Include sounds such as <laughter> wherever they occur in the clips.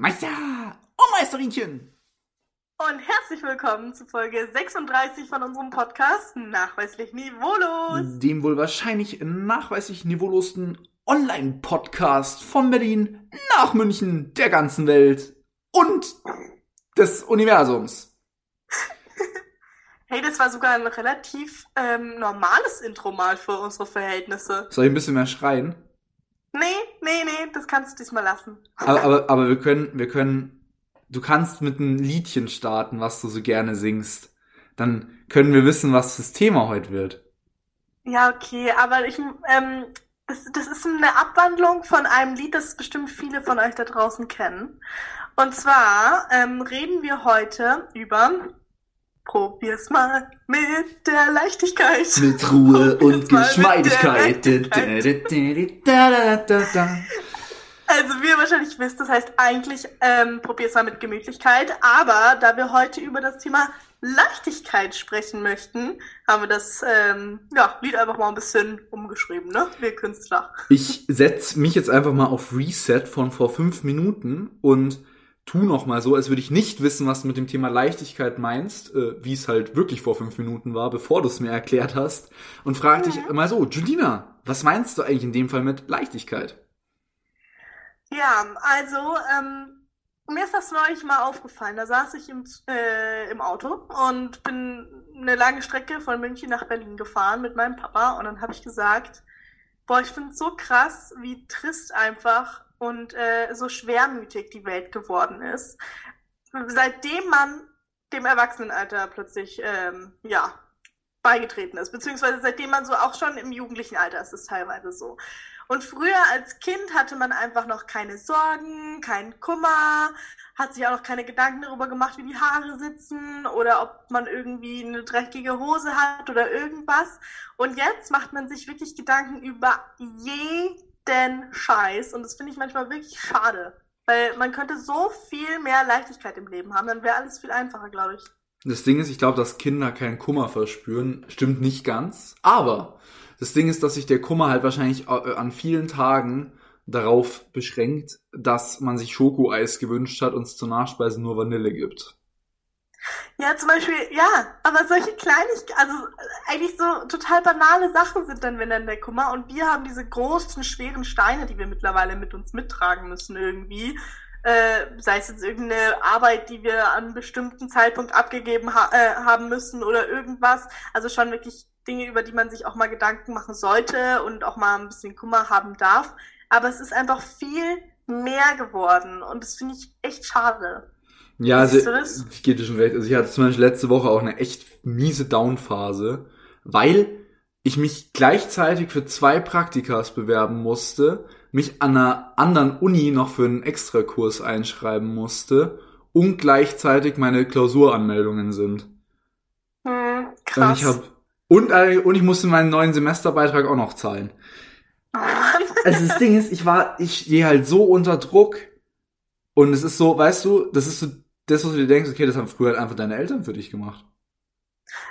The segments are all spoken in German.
Meister und Meisterinchen. Und herzlich willkommen zu Folge 36 von unserem Podcast Nachweislich Niveaulos. Dem wohl wahrscheinlich nachweislich niveaulosten Online-Podcast von Berlin nach München, der ganzen Welt und des Universums. <laughs> Hey, das war sogar ein relativ ähm, normales Intro mal für unsere Verhältnisse. Soll ich ein bisschen mehr schreien? Nee, nee, nee, das kannst du diesmal lassen. Aber, aber, aber wir können, wir können, du kannst mit einem Liedchen starten, was du so gerne singst. Dann können wir wissen, was das Thema heute wird. Ja, okay, aber ich, ähm, das, das ist eine Abwandlung von einem Lied, das bestimmt viele von euch da draußen kennen. Und zwar ähm, reden wir heute über Probier's mal mit der Leichtigkeit. Mit Ruhe und Probier's mit Geschmeidigkeit. Also wie ihr wahrscheinlich wisst, das heißt eigentlich ähm, probier's mal mit Gemütlichkeit. Aber da wir heute über das Thema Leichtigkeit sprechen möchten, haben wir das ähm, ja, Lied einfach mal ein bisschen umgeschrieben, ne? Wir Künstler. Ich setz mich jetzt einfach mal auf Reset von vor fünf Minuten und tu noch mal so, als würde ich nicht wissen, was du mit dem Thema Leichtigkeit meinst, äh, wie es halt wirklich vor fünf Minuten war, bevor du es mir erklärt hast. Und frag dich mal so, Julina, was meinst du eigentlich in dem Fall mit Leichtigkeit? Ja, also ähm, mir ist das neulich mal aufgefallen. Da saß ich im, äh, im Auto und bin eine lange Strecke von München nach Berlin gefahren mit meinem Papa und dann habe ich gesagt, boah, ich finde es so krass, wie trist einfach und äh, so schwermütig die Welt geworden ist. Seitdem man dem Erwachsenenalter plötzlich, ähm, ja, beigetreten ist, beziehungsweise seitdem man so auch schon im jugendlichen Alter ist es teilweise so. Und früher als Kind hatte man einfach noch keine Sorgen, keinen Kummer, hat sich auch noch keine Gedanken darüber gemacht, wie die Haare sitzen oder ob man irgendwie eine dreckige Hose hat oder irgendwas. Und jetzt macht man sich wirklich Gedanken über jeden Scheiß und das finde ich manchmal wirklich schade. Weil man könnte so viel mehr Leichtigkeit im Leben haben, dann wäre alles viel einfacher, glaube ich. Das Ding ist, ich glaube, dass Kinder keinen Kummer verspüren. Stimmt nicht ganz. Aber das Ding ist, dass sich der Kummer halt wahrscheinlich äh, an vielen Tagen darauf beschränkt, dass man sich Schokoeis gewünscht hat und es zur Nachspeise nur Vanille gibt. Ja, zum Beispiel, ja, aber solche Kleinigkeiten, also eigentlich so total banale Sachen sind dann, wenn dann der Kummer und wir haben diese großen, schweren Steine, die wir mittlerweile mit uns mittragen müssen irgendwie. Äh, sei es jetzt irgendeine Arbeit, die wir an einem bestimmten Zeitpunkt abgegeben ha äh, haben müssen oder irgendwas. Also schon wirklich Dinge, über die man sich auch mal Gedanken machen sollte und auch mal ein bisschen Kummer haben darf. Aber es ist einfach viel mehr geworden und das finde ich echt schade. Ja, also ich gebe dir schon recht. Also ich hatte zum Beispiel letzte Woche auch eine echt miese Downphase, weil ich mich gleichzeitig für zwei Praktikas bewerben musste, mich an einer anderen Uni noch für einen Extrakurs einschreiben musste und gleichzeitig meine Klausuranmeldungen sind. Hm, Und krass. ich hab und, äh, und ich musste meinen neuen Semesterbeitrag auch noch zahlen. <laughs> Also das Ding ist, ich war, ich stehe halt so unter Druck und es ist so, weißt du, das ist so das, was du dir denkst, okay, das haben früher halt einfach deine Eltern für dich gemacht.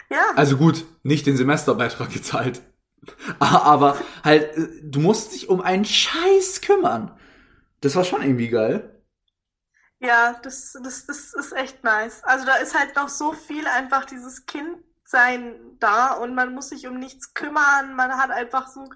Ja, Also gut, nicht den Semesterbeitrag gezahlt. <laughs> Aber halt, äh, du musst dich um einen Scheiß kümmern. Das war schon irgendwie geil. ja, das, das, das ist echt nice. Also da ist halt noch so viel einfach dieses Kindsein da und man muss sich um nichts kümmern. Man hat einfach so,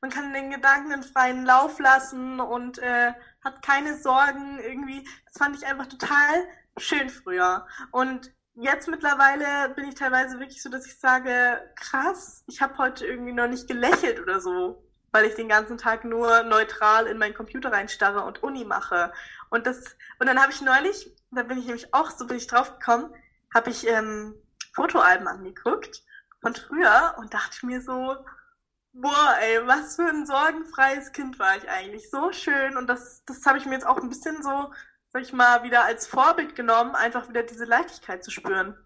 man kann den Gedanken in freien Lauf lassen und äh, hat keine Sorgen irgendwie. Das fand ich einfach total schön früher. Und jetzt mittlerweile bin ich teilweise wirklich so, dass ich sage, krass, ich habe heute irgendwie noch nicht gelächelt oder so, weil ich den ganzen Tag nur neutral in meinen Computer reinstarre und Uni mache. Und das, und dann habe ich neulich, da bin ich nämlich auch so bin ich drauf gekommen, habe ich ähm, Fotoalben angeguckt von früher und dachte mir so, boah, ey, was für ein sorgenfreies Kind war ich eigentlich. So schön. Und das, das habe ich mir jetzt auch ein bisschen so, sag ich mal, wieder als Vorbild genommen, einfach wieder diese Leichtigkeit zu spüren.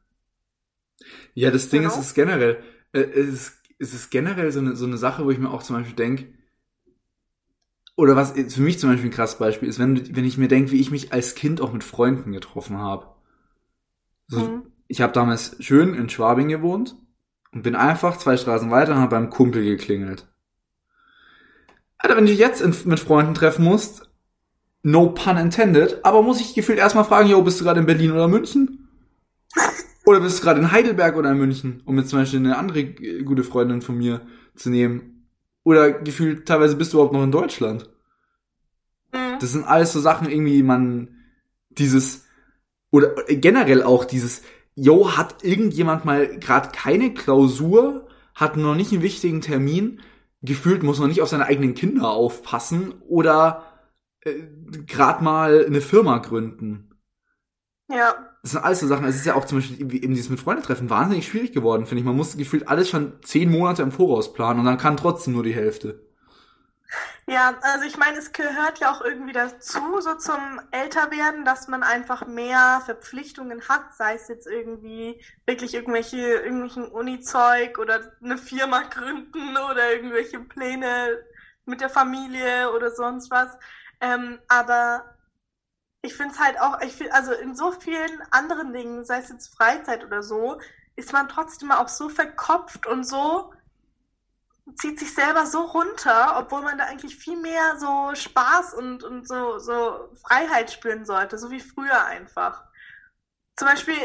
Ja, das Ding Genau. ist, es ist generell, äh, es ist, es ist generell so eine, so eine Sache, wo ich mir auch zum Beispiel denke, oder was für mich zum Beispiel ein krasses Beispiel ist, wenn, wenn ich mir denke, wie ich mich als Kind auch mit Freunden getroffen habe. So, Mhm. Ich habe damals schön in Schwabing gewohnt und bin einfach zwei Straßen weiter und habe beim Kumpel geklingelt. Alter, wenn du jetzt in, mit Freunden treffen musst, No pun intended, aber muss ich gefühlt erstmal fragen, yo, bist du gerade in Berlin oder München? <laughs> Oder bist du gerade in Heidelberg oder in München, um jetzt zum Beispiel eine andere äh, gute Freundin von mir zu nehmen? Oder gefühlt teilweise bist du überhaupt noch in Deutschland. Mhm. Das sind alles so Sachen, irgendwie man dieses oder generell auch dieses, yo, hat irgendjemand mal gerade keine Klausur, hat noch nicht einen wichtigen Termin, gefühlt muss noch nicht auf seine eigenen Kinder aufpassen oder äh, gerade mal eine Firma gründen. Ja. Das sind alles so Sachen. Es ist ja auch zum Beispiel wie eben dieses mit Freundetreffen wahnsinnig schwierig geworden, finde ich. Man muss gefühlt alles schon zehn Monate im Voraus planen und dann kann trotzdem nur die Hälfte. Ja, also ich meine, es gehört ja auch irgendwie dazu, so zum Älterwerden, dass man einfach mehr Verpflichtungen hat, sei es jetzt irgendwie wirklich irgendwelche, irgendwelchen Uni-Zeug oder eine Firma gründen oder irgendwelche Pläne mit der Familie oder sonst was. Ähm, aber ich finde es halt auch, ich find, also in so vielen anderen Dingen, sei es jetzt Freizeit oder so, ist man trotzdem auch so verkopft und so zieht sich selber so runter, obwohl man da eigentlich viel mehr so Spaß und, und so, so Freiheit spüren sollte, so wie früher einfach. Zum Beispiel,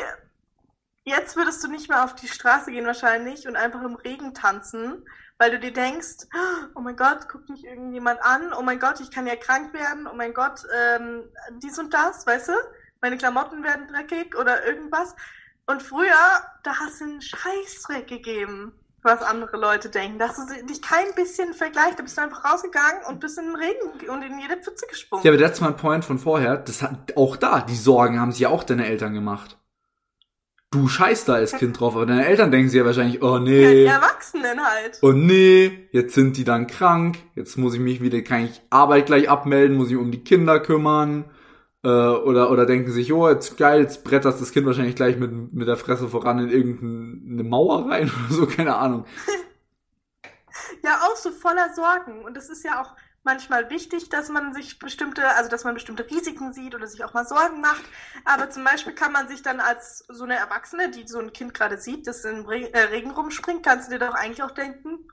jetzt würdest du nicht mehr auf die Straße gehen wahrscheinlich und einfach im Regen tanzen, weil du dir denkst, oh mein Gott, guckt mich irgendjemand an, oh mein Gott, ich kann ja krank werden, oh mein Gott, ähm, dies und das, weißt du? Meine Klamotten werden dreckig oder irgendwas. Und früher, da hast du einen Scheißdreck gegeben was andere Leute denken. Da hast du dich kein bisschen vergleicht. Da bist du einfach rausgegangen und bist in den Regen und in jede Pfütze gesprungen. Ja, aber that's mein Point von vorher. Das hat, auch da, die Sorgen haben sich ja auch deine Eltern gemacht. Du scheißt da als Kind drauf, aber deine Eltern denken sich ja wahrscheinlich, oh nee, die Erwachsenen halt. oh nee, jetzt sind die dann krank, jetzt muss ich mich wieder, kann ich Arbeit gleich abmelden, muss ich um die Kinder kümmern. Äh, oder, oder denken sich, oh, jetzt geil, jetzt brettert das Kind wahrscheinlich gleich mit, mit der Fresse voran in irgendeine Mauer rein <laughs> oder so, keine Ahnung. Ja, auch so voller Sorgen. Und es ist ja auch manchmal wichtig, dass man sich bestimmte, also dass man bestimmte Risiken sieht oder sich auch mal Sorgen macht. Aber zum Beispiel kann man sich dann als so eine Erwachsene, die so ein Kind gerade sieht, das im Re äh, Regen rumspringt, kannst du dir doch eigentlich auch denken,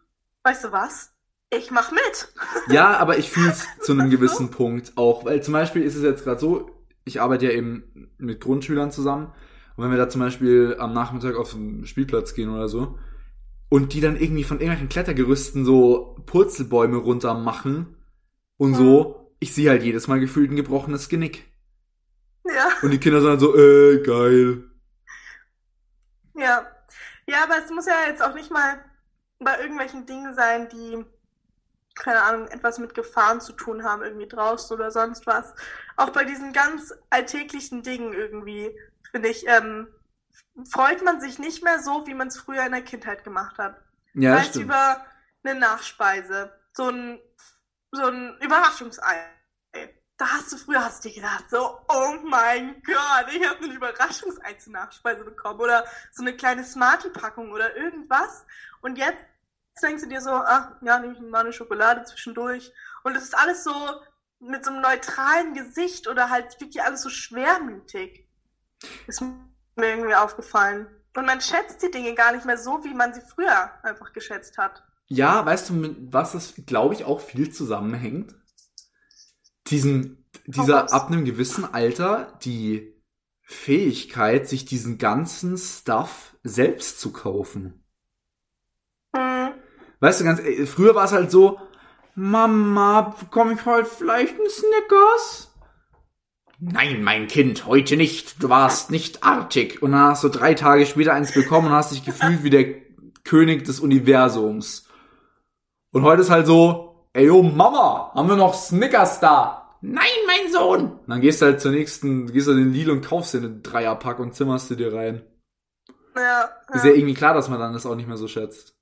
weißt du was? Ich mach mit. <laughs> Ja, aber ich fühle es zu einem gewissen Punkt auch, weil zum Beispiel ist es jetzt gerade so, ich arbeite ja eben mit Grundschülern zusammen und wenn wir da zum Beispiel am Nachmittag auf den Spielplatz gehen oder so und die dann irgendwie von irgendwelchen Klettergerüsten so Purzelbäume runter machen und so, ich sehe halt jedes Mal gefühlt ein gebrochenes Genick. Ja. Und die Kinder sind dann so, äh, geil. Ja. Ja, aber es muss ja jetzt auch nicht mal bei irgendwelchen Dingen sein, die, keine Ahnung, etwas mit Gefahren zu tun haben, irgendwie draußen oder sonst was. Auch bei diesen ganz alltäglichen Dingen irgendwie, finde ich, ähm, freut man sich nicht mehr so, wie man es früher in der Kindheit gemacht hat. Ja, stimmt. über eine Nachspeise, so ein, so ein Überraschungsei. Da hast du früher hast du dir gedacht, so, oh mein Gott, ich habe ein Überraschungsei zur Nachspeise bekommen oder so eine kleine Smarty-Packung oder irgendwas. Und jetzt denkst du dir so, ach, ja, nehme ich mal eine Schokolade zwischendurch. Und es ist alles so mit so einem neutralen Gesicht oder halt wirklich alles so schwermütig. Ist mir irgendwie aufgefallen. Und man schätzt die Dinge gar nicht mehr so, wie man sie früher einfach geschätzt hat. Ja, weißt du, mit was das, glaube ich, auch viel zusammenhängt? Diesen, dieser ab einem gewissen Alter die Fähigkeit, sich diesen ganzen Stuff selbst zu kaufen. Hm. Weißt du, ganz, äh, früher war es halt so, Mama, bekomme ich heute vielleicht einen Snickers? Nein, mein Kind, heute nicht. Du warst nicht artig. Und dann hast du drei Tage später eins bekommen und hast dich gefühlt wie der König des Universums. Und heute ist halt so, ey, yo, Mama, haben wir noch Snickers da? Nein, mein Sohn. Und dann gehst du halt zur nächsten, gehst du in den Lidl und kaufst dir einen Dreierpack und zimmerst du dir rein. Ja, Ist ja. ja irgendwie klar, dass man dann das auch nicht mehr so schätzt.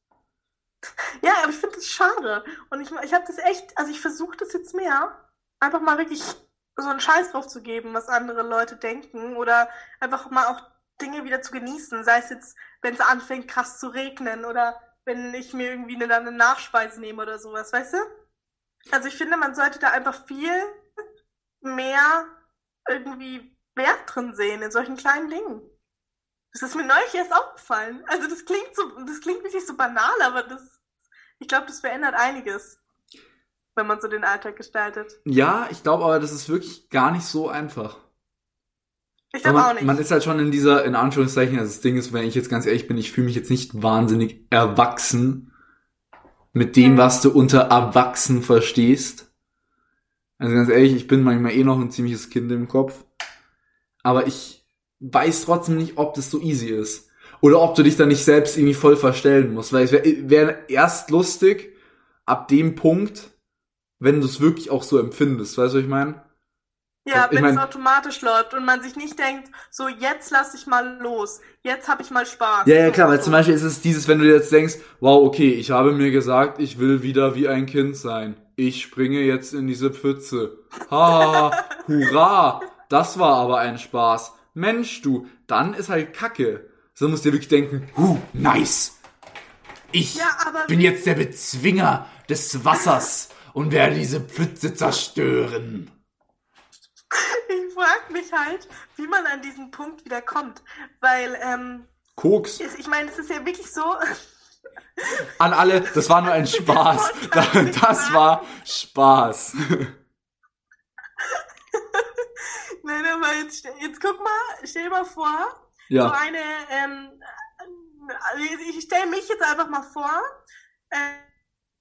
ja, aber ich finde das schade. Und ich, ich habe das echt, also ich versuche das jetzt mehr, einfach mal wirklich so einen Scheiß drauf zu geben, was andere Leute denken oder einfach mal auch Dinge wieder zu genießen. Sei es jetzt, wenn es anfängt krass zu regnen oder wenn ich mir irgendwie eine, eine Nachspeise nehme oder sowas, weißt du? Also ich finde, man sollte da einfach viel mehr irgendwie Wert drin sehen in solchen kleinen Dingen. Das ist mir neulich erst aufgefallen. Also das klingt so, das klingt wirklich so banal, aber das, ich glaube, das verändert einiges. wenn man so den Alltag gestaltet. Ja, ich glaube aber, das ist wirklich gar nicht so einfach. Ich glaube man, auch nicht. Man ist halt schon in dieser, in Anführungszeichen, also das Ding ist, wenn ich jetzt ganz ehrlich bin, ich fühle mich jetzt nicht wahnsinnig erwachsen mit dem, Mhm. was du unter erwachsen verstehst. Also ganz ehrlich, ich bin manchmal eh noch ein ziemliches Kind im Kopf. Aber ich weiß trotzdem nicht, ob das so easy ist. Oder ob du dich da nicht selbst irgendwie voll verstellen musst. Weil es wäre wär erst lustig, ab dem Punkt, wenn du es wirklich auch so empfindest. Weißt du, was ich meine? Ja, wenn es automatisch läuft und man sich nicht denkt, so jetzt lass ich mal los, jetzt habe ich mal Spaß. Ja, ja, klar, weil zum Beispiel ist es dieses, wenn du jetzt denkst, wow, okay, ich habe mir gesagt, ich will wieder wie ein Kind sein. Ich springe jetzt in diese Pfütze. Ha, <laughs> hurra, das war aber ein Spaß. Mensch, du, dann ist halt Kacke. So musst du dir wirklich denken, hu, nice. Ich Ja, aber bin jetzt der Bezwinger des Wassers und werde diese Pfütze zerstören. Ich frage mich halt, wie man an diesen Punkt wieder kommt. Weil, ähm, Koks. ich meine, es ist ja wirklich so, An alle, das war nur ein <laughs> Spaß. Das war Spaß. <laughs> nein, aber jetzt, jetzt guck mal, stell dir mal vor, so Ja, eine, ähm, also ich stelle mich jetzt einfach mal vor,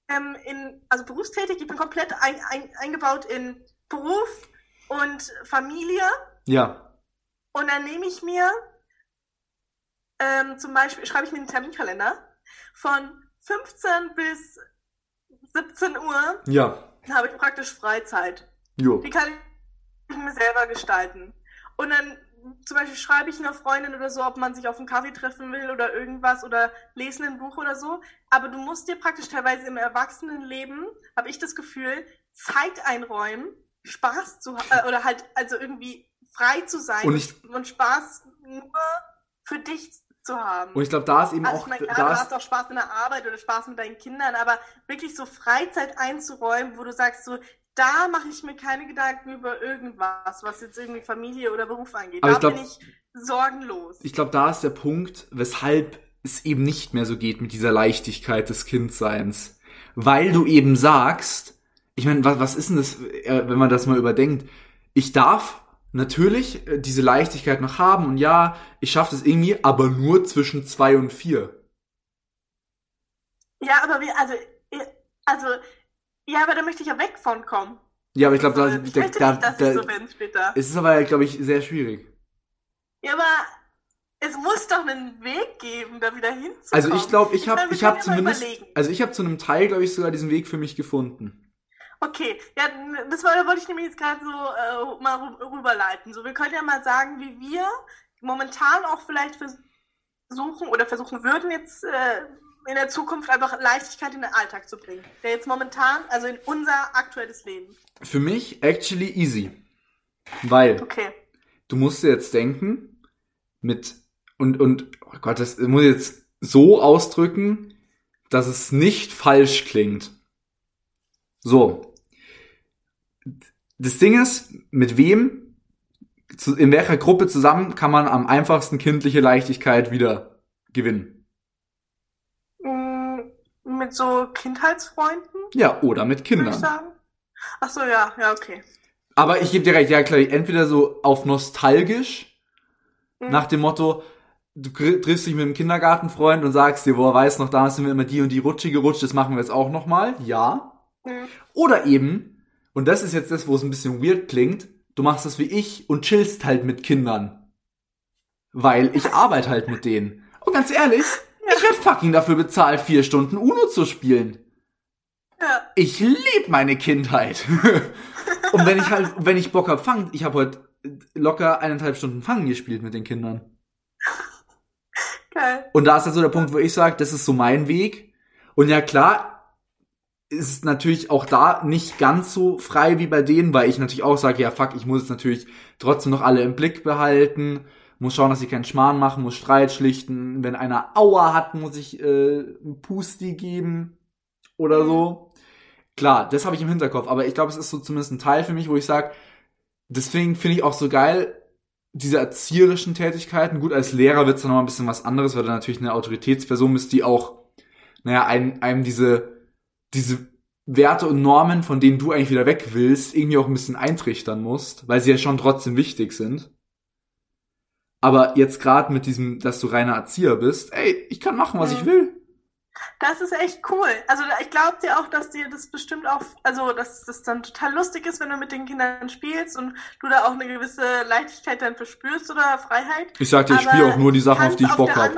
ähm, in, also berufstätig, ich bin komplett ein, ein, eingebaut in Beruf und Familie ja, und dann nehme ich mir ähm, zum Beispiel, schreibe ich mir einen Terminkalender von 15 bis 17 Uhr, ja, dann habe ich praktisch Freizeit. jo. Die kann ich mir selber gestalten. Und dann zum Beispiel schreibe ich einer Freundin oder so, ob man sich auf einen Kaffee treffen will oder irgendwas oder lesen ein Buch oder so. Aber du musst dir praktisch teilweise im Erwachsenenleben, habe ich das Gefühl, Zeit einräumen, Spaß zu ha- äh, oder halt also irgendwie frei zu sein Und ich- und Spaß nur für dich zu haben. Und ich glaube, da ist eben Also auch, ich meine, klar, du hast auch Spaß in der Arbeit oder Spaß mit deinen Kindern, aber wirklich so Freizeit einzuräumen, wo du sagst, so, da mache ich mir keine Gedanken über irgendwas, was jetzt irgendwie Familie oder Beruf angeht. Aber da ich glaub- bin ich sorgenlos. ich glaube, da ist der Punkt, weshalb es eben nicht mehr so geht mit dieser Leichtigkeit des Kindseins. Weil du eben sagst, ich meine, was, was ist denn das, äh, wenn man das mal überdenkt? Ich darf natürlich äh, diese Leichtigkeit noch haben und ja, ich schaffe das irgendwie, aber nur zwischen zwei und vier. ja, aber wie, also, also, ja, aber da möchte ich ja weg von kommen. Ja, aber ich glaube, da, Also, ich da, möchte da, nicht, dass da, ich so bin später. es ist aber, glaube ich, sehr schwierig. Ja, aber es muss doch einen Weg geben, da wieder hinzukommen. Also ich glaube, ich habe wir ich habe zumindest, überlegen. also ich habe zu einem Teil, glaube ich, sogar diesen Weg für mich gefunden. Okay, ja, das wollte ich nämlich jetzt gerade so äh, mal rü- rüberleiten. So, wir können ja mal sagen, wie wir momentan auch vielleicht versuchen oder versuchen würden jetzt äh, in der Zukunft einfach Leichtigkeit in den Alltag zu bringen. Der jetzt momentan, also in unser aktuelles Leben. Für mich actually easy. Weil Okay. du musst dir jetzt denken, mit, und, und, oh Gott, das muss ich jetzt so ausdrücken, dass es nicht falsch klingt. So. Das Ding ist, mit wem, in welcher Gruppe zusammen kann man am einfachsten kindliche Leichtigkeit wieder gewinnen? Mm, Mit so Kindheitsfreunden, Ja, oder mit Kindern. sagen. Ach so, ja, ja, okay. Aber ich gebe dir recht, ja klar, entweder so auf nostalgisch, Mhm. nach dem Motto, du triffst dich mit einem Kindergartenfreund und sagst dir, boah, weißt noch, damals sind wir immer die und die Rutsche gerutscht, das machen wir jetzt auch nochmal. Ja. Mhm. Oder eben, und das ist jetzt das, wo es ein bisschen weird klingt, du machst das wie ich und chillst halt mit Kindern. Weil ich <laughs> arbeite halt mit denen. Und ganz ehrlich, ich werde fucking dafür bezahlt, vier Stunden UNO zu spielen. Ich lebe meine Kindheit. <laughs> und wenn ich halt, wenn ich Bock hab, fangen, ich habe heute locker eineinhalb Stunden Fangen gespielt mit den Kindern. Geil. Und da ist dann so der Punkt, wo ich sage, das ist so mein Weg. Und ja klar, ist es natürlich auch da nicht ganz so frei wie bei denen, weil ich natürlich auch sage, ja fuck, ich muss jetzt natürlich trotzdem noch alle im Blick behalten, muss schauen, dass ich keinen Schmarrn machen, muss Streit schlichten. Wenn einer Aua hat, muss ich äh, Pusti geben oder so. Klar, das habe ich im Hinterkopf, aber ich glaube, es ist so zumindest ein Teil für mich, wo ich sage, deswegen finde ich auch so geil, diese erzieherischen Tätigkeiten, gut, als Lehrer wird's dann noch ein bisschen was anderes, weil du natürlich eine Autoritätsperson bist, die auch, naja, einem, einem diese, diese Werte und Normen, von denen du eigentlich wieder weg willst, irgendwie auch ein bisschen eintrichtern musst, weil sie ja schon trotzdem wichtig sind. Aber jetzt gerade mit diesem, dass du reiner Erzieher bist, ey, ich kann machen, was Mhm. ich will. Das ist echt cool. Also ich glaube dir auch, dass dir das bestimmt auch, also dass das dann total lustig ist, wenn du mit den Kindern spielst und du da auch eine gewisse Leichtigkeit dann verspürst oder Freiheit. Ich sag dir, ich spiele auch nur die Sachen, auf die ich Bock habe.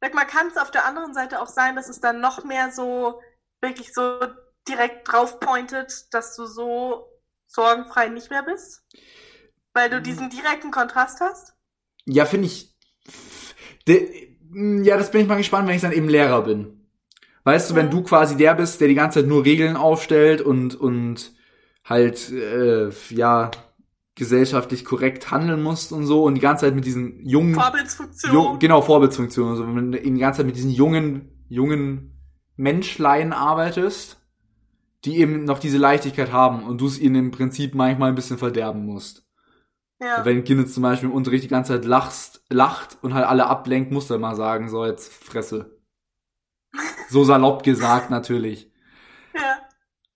sag mal, kann es auf der anderen Seite auch sein, dass es dann noch mehr so wirklich so direkt drauf pointet, dass du so sorgenfrei nicht mehr bist? Weil du diesen direkten Kontrast hast? Ja, finde ich. De, ja, das bin ich mal gespannt, wenn ich dann eben Lehrer bin. Weißt du, wenn Mhm. du quasi der bist, der die ganze Zeit nur Regeln aufstellt und, und halt, äh, ja, gesellschaftlich korrekt handeln musst und so und die ganze Zeit mit diesen jungen, Vorbildsfunktion. jung, genau, Vorbildsfunktionen, also wenn du die ganze Zeit mit diesen jungen, jungen Menschlein arbeitest, die eben noch diese Leichtigkeit haben und du es ihnen im Prinzip manchmal ein bisschen verderben musst. ja. Wenn ein Kind jetzt zum Beispiel im Unterricht die ganze Zeit lachst, lacht und halt alle ablenkt, musst du mal sagen, so jetzt Fresse. <laughs> So salopp gesagt natürlich. ja.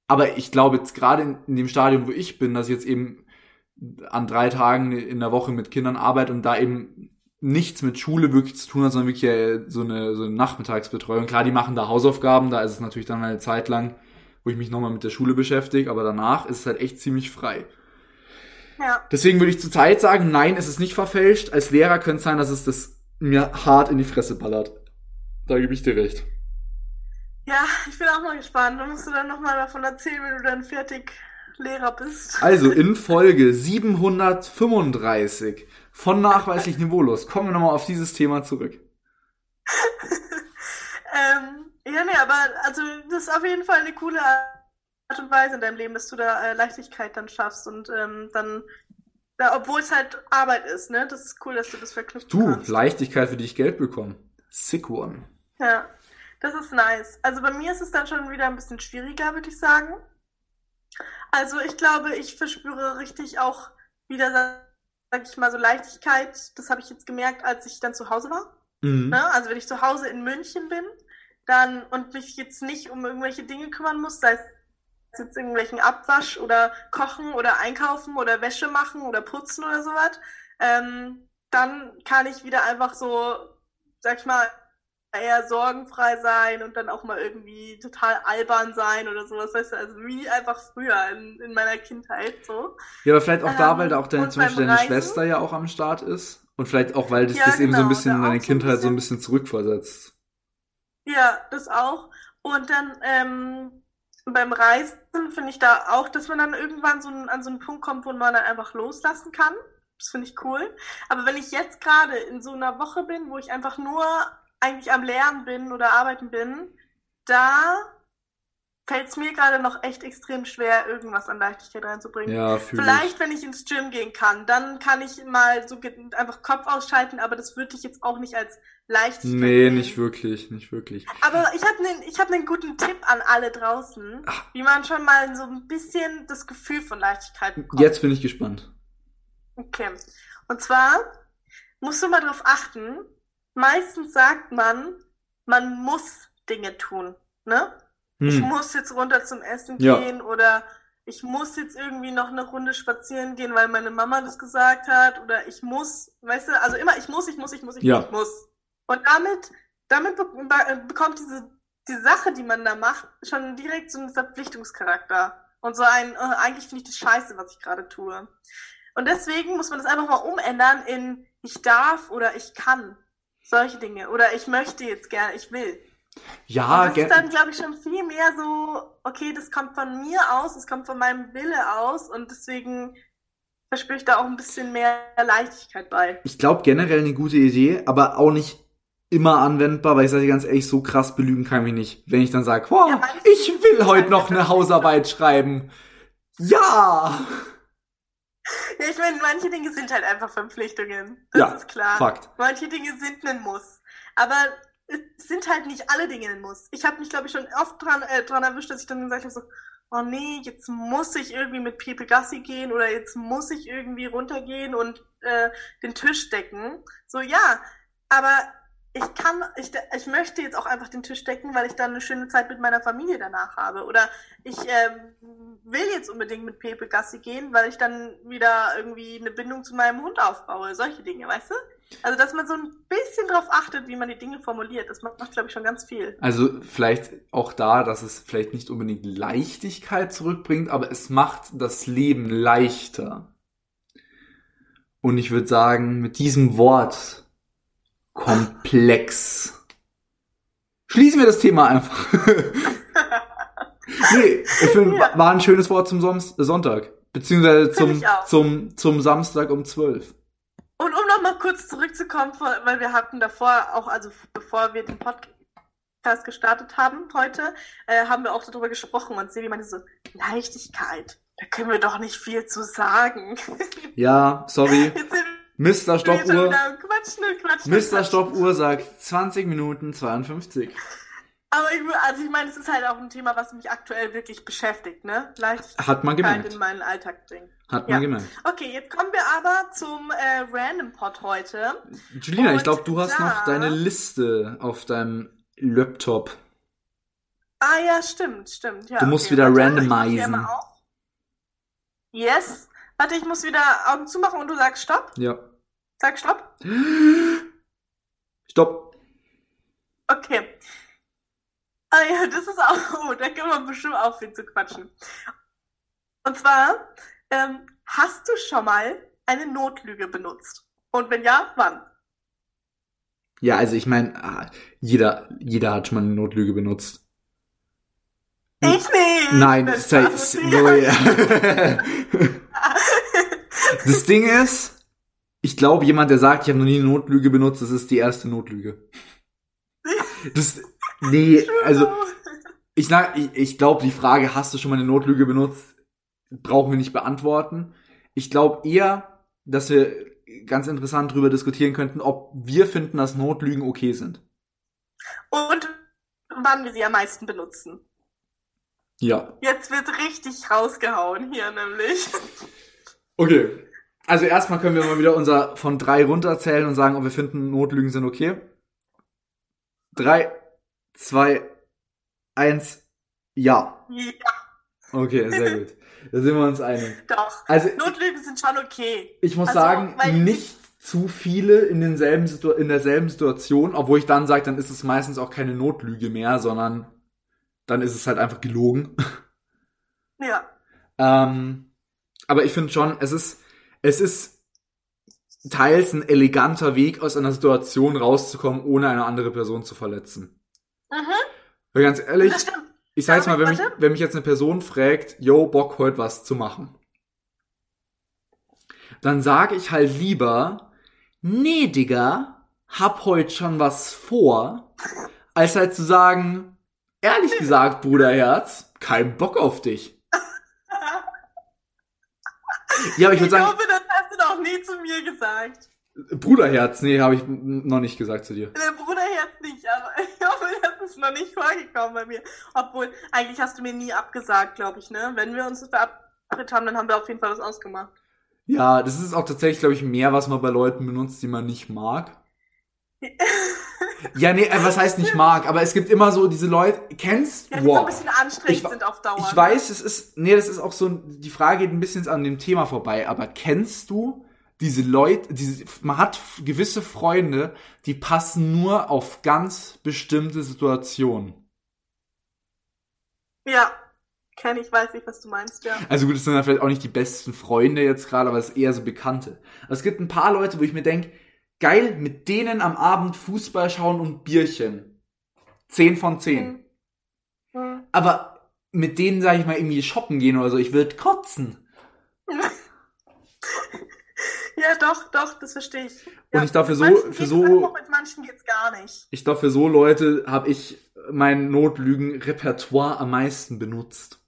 Aber ich glaube jetzt gerade in, in dem Stadium, wo ich bin, dass ich jetzt eben an drei Tagen in der Woche mit Kindern arbeite und da eben nichts mit Schule wirklich zu tun hat, sondern wirklich so eine, so eine Nachmittagsbetreuung. Klar, die machen da Hausaufgaben, da ist es natürlich dann eine Zeit lang, wo ich mich nochmal mit der Schule beschäftige, aber danach ist es halt echt ziemlich frei. Ja. Deswegen würde ich zurzeit sagen, nein, es ist nicht verfälscht. Als Lehrer könnte es sein, dass es das mir hart in die Fresse ballert. Da gebe ich dir recht. Ja, ich bin auch mal gespannt. Da musst du dann nochmal davon erzählen, wenn du dann fertig Lehrer bist. Also in <laughs> Folge 735 von nachweislich niveaulos kommen wir nochmal auf dieses Thema zurück. <laughs> Ähm, ja, nee, aber also das ist auf jeden Fall eine coole Art und Weise in deinem Leben, dass du da äh, Leichtigkeit dann schaffst und ähm, dann, da, obwohl es halt Arbeit ist, ne? Das ist cool, dass du das verknüpfen Du, kannst. Leichtigkeit, für die ich Geld bekomme. Sick one. Ja, das ist nice. Also bei mir ist es dann schon wieder ein bisschen schwieriger, würde ich sagen. Also ich glaube, ich verspüre richtig auch wieder, sag ich mal, so Leichtigkeit. Das habe ich jetzt gemerkt, als ich dann zu Hause war. Mhm. Ne? Also wenn ich zu Hause in München bin, dann und mich jetzt nicht um irgendwelche Dinge kümmern muss, sei es jetzt irgendwelchen Abwasch oder Kochen oder Einkaufen oder Wäsche machen oder putzen oder sowas, ähm, dann kann ich wieder einfach so, sag ich mal, eher sorgenfrei sein und dann auch mal irgendwie total albern sein oder sowas, weißt du, also wie einfach früher in, in meiner Kindheit so. Ja, aber vielleicht auch da, Ähm, weil da auch deine, zum Beispiel deine Reisen? Schwester ja auch am Start ist. Und vielleicht auch, weil das, Ja, das eben so ein genau, bisschen in deine Kindheit so ein bisschen. bisschen zurückversetzt. Ja, das auch. Und dann ähm, beim Reisen finde ich da auch, dass man dann irgendwann so ein, an so einen Punkt kommt, wo man dann einfach loslassen kann. Das finde ich cool. Aber wenn ich jetzt gerade in so einer Woche bin, wo ich einfach nur eigentlich am Lernen bin oder arbeiten bin, da fällt es mir gerade noch echt extrem schwer, irgendwas an Leichtigkeit reinzubringen. Ja, Vielleicht, wenn ich ins Gym gehen kann, dann kann ich mal so einfach Kopf ausschalten, aber das würde ich jetzt auch nicht als Leichtigkeit Nee, sehen. nicht wirklich, nicht wirklich. Aber ich habe einen ich hab nen guten Tipp an alle draußen, Ach. wie man schon mal so ein bisschen das Gefühl von Leichtigkeit bekommt. Jetzt bin ich gespannt. Okay. Und zwar musst du mal drauf achten, meistens sagt man, man muss Dinge tun, ne? Ich Hm. muss jetzt runter zum Essen Ja. gehen oder ich muss jetzt irgendwie noch eine Runde spazieren gehen, weil meine Mama das gesagt hat oder ich muss, weißt du, also immer ich muss, ich muss, ich muss, ich Ja. muss, ich muss. Und damit, damit be be bekommt diese, die Sache, die man da macht, schon direkt so einen Verpflichtungscharakter. Und so ein, äh, eigentlich finde ich das scheiße, was ich gerade tue. Und deswegen muss man das einfach mal umändern in ich darf oder ich kann. Solche Dinge. Oder ich möchte jetzt gerne, ich will. Ja, Und das ist dann, glaube ich, schon viel mehr so, okay, das kommt von mir aus, das kommt von meinem Wille aus und deswegen verspüre ich da auch ein bisschen mehr Leichtigkeit bei. ich glaube generell eine gute Idee, aber auch nicht immer anwendbar, weil ich sage ganz ehrlich, so krass belügen kann ich mich nicht. Wenn ich dann sage, wow, Ja, ich will heute noch eine Hausarbeit schreiben. Ja! Ja, ich meine, manche Dinge sind halt einfach Verpflichtungen. Das Ja, ist klar. Fakt. Manche Dinge sind ein Muss. Aber es sind halt nicht alle Dinge ein Muss. Ich habe mich, glaube ich, schon oft dran, äh, dran erwischt, dass ich dann gesagt habe, so, oh nee, jetzt muss ich irgendwie mit Pepe Gassi gehen oder jetzt muss ich irgendwie runtergehen und äh, den Tisch decken. So, ja, aber ich kann, ich, ich möchte jetzt auch einfach den Tisch decken, weil ich dann eine schöne Zeit mit meiner Familie danach habe. Oder ich ähm, will jetzt unbedingt mit Pepe Gassi gehen, weil ich dann wieder irgendwie eine Bindung zu meinem Hund aufbaue. Solche Dinge, weißt du? Also, dass man so ein bisschen drauf achtet, wie man die Dinge formuliert, das macht, glaube ich, schon ganz viel. Also vielleicht auch da, dass es vielleicht nicht unbedingt Leichtigkeit zurückbringt, aber es macht das Leben leichter. Und ich würde sagen, mit diesem Wort komplex schließen wir das Thema einfach. <laughs> nee, ich finde, ja. war ein schönes Wort zum Sonntag. Beziehungsweise zum, zum, zum Samstag um 12. Und um nochmal kurz zurückzukommen, weil wir hatten davor auch, also bevor wir den Podcast gestartet haben heute, äh, haben wir auch darüber gesprochen und Sebi meinte so, Leichtigkeit, da können wir doch nicht viel zu sagen. Ja, sorry. <laughs> Mr. Stoppuhr. Mr. Stoppuhr sagt 20 Minuten 52. Aber ich, also ich meine, es ist halt auch ein Thema, was mich aktuell wirklich beschäftigt, ne? Leichtigkeit Hat man gemerkt. in meinen Alltag bringen. Hat man ja. gemerkt. Okay, jetzt kommen wir aber zum äh, Random Pod heute. Julina, Und ich glaube, du hast noch deine Liste auf deinem Laptop. Ah ja, stimmt, stimmt. Ja, du musst okay, wieder randomisieren. Yes. Warte, ich muss wieder Augen zumachen und du sagst Stopp. Ja. Sag Stopp. Stopp. Okay. Ah ja, das ist auch, oh, da können wir bestimmt auch viel zu quatschen. Und zwar, ähm, hast du schon mal eine Notlüge benutzt? Und wenn ja, wann? Ja, also ich meine, ah, jeder, jeder hat schon mal eine Notlüge benutzt. Ich nicht! Nein, das, das, <laughs> <laughs> das Ding ist, ich glaube, jemand, der sagt, ich habe noch nie eine Notlüge benutzt, das ist die erste Notlüge. Das, Nee, also ich, ich, ich glaube, die Frage, hast du schon mal eine Notlüge benutzt, brauchen wir nicht beantworten. Ich glaube eher, dass wir ganz interessant darüber diskutieren könnten, ob wir finden, dass Notlügen okay sind. Und wann wir sie am meisten benutzen. Ja. Jetzt wird richtig rausgehauen hier nämlich. Okay. Also erstmal können wir mal wieder unser von drei runterzählen und sagen, ob wir finden, Notlügen sind okay. Drei, zwei, eins, ja. Ja. Okay, sehr gut. Da sind wir uns einig. Doch. Also, Notlügen sind schon okay. Ich muss also, sagen, nicht zu viele in, denselben Situ in derselben Situation, obwohl ich dann sage, dann ist es meistens auch keine Notlüge mehr, sondern dann ist es halt einfach gelogen. Ja. ähm, aber ich finde schon, es ist, es ist teils ein eleganter Weg, aus einer Situation rauszukommen, ohne eine andere Person zu verletzen. Mhm. Weil ganz ehrlich, ich sag jetzt mal, wenn mich, wenn mich jetzt eine Person fragt, yo, Bock heute was zu machen, dann sage ich halt lieber, nee, Digga, hab heute schon was vor, als halt zu sagen, ehrlich gesagt, Bruderherz, kein Bock auf dich. Ja, aber ich würde sagen. Ich hoffe, das hast du doch nie zu mir gesagt. Bruderherz, nee, habe ich noch nicht gesagt zu dir. Der Bruderherz nicht, aber <laughs> ich hoffe, das ist noch nicht vorgekommen bei mir. Obwohl, eigentlich hast du mir nie abgesagt, glaube ich, ne? Wenn wir uns verabredet haben, dann haben wir auf jeden Fall was ausgemacht. Ja, das ist auch tatsächlich, glaube ich, mehr, was man bei Leuten benutzt, die man nicht mag. <laughs> ja, nee, äh, was heißt nicht mag, aber es gibt immer so diese Leute, kennst du? Ja, die wow. so ein bisschen anstrengend ich, sind auf Dauer. Ich weiß, es ist, nee, das ist auch so, die Frage geht ein bisschen an dem Thema vorbei, aber kennst du diese Leute, diese, man hat gewisse Freunde, die passen nur auf ganz bestimmte Situationen. Ja, kenne ich, weiß nicht, was du meinst, ja. Also gut, das sind dann vielleicht auch nicht die besten Freunde jetzt gerade, aber es ist eher so Bekannte. Also es gibt ein paar Leute, wo ich mir denke, geil, mit denen am Abend Fußball schauen und Bierchen. Zehn von zehn. Mhm. Mhm. Aber mit denen, sage ich mal, irgendwie shoppen gehen oder so, ich würde kotzen. <laughs> Ja, doch, doch, das verstehe ich. Ja, und ich glaube, für so, für so. Mit manchen geht's gar nicht. Ich glaube, für so Leute habe ich mein Notlügen-Repertoire am meisten benutzt.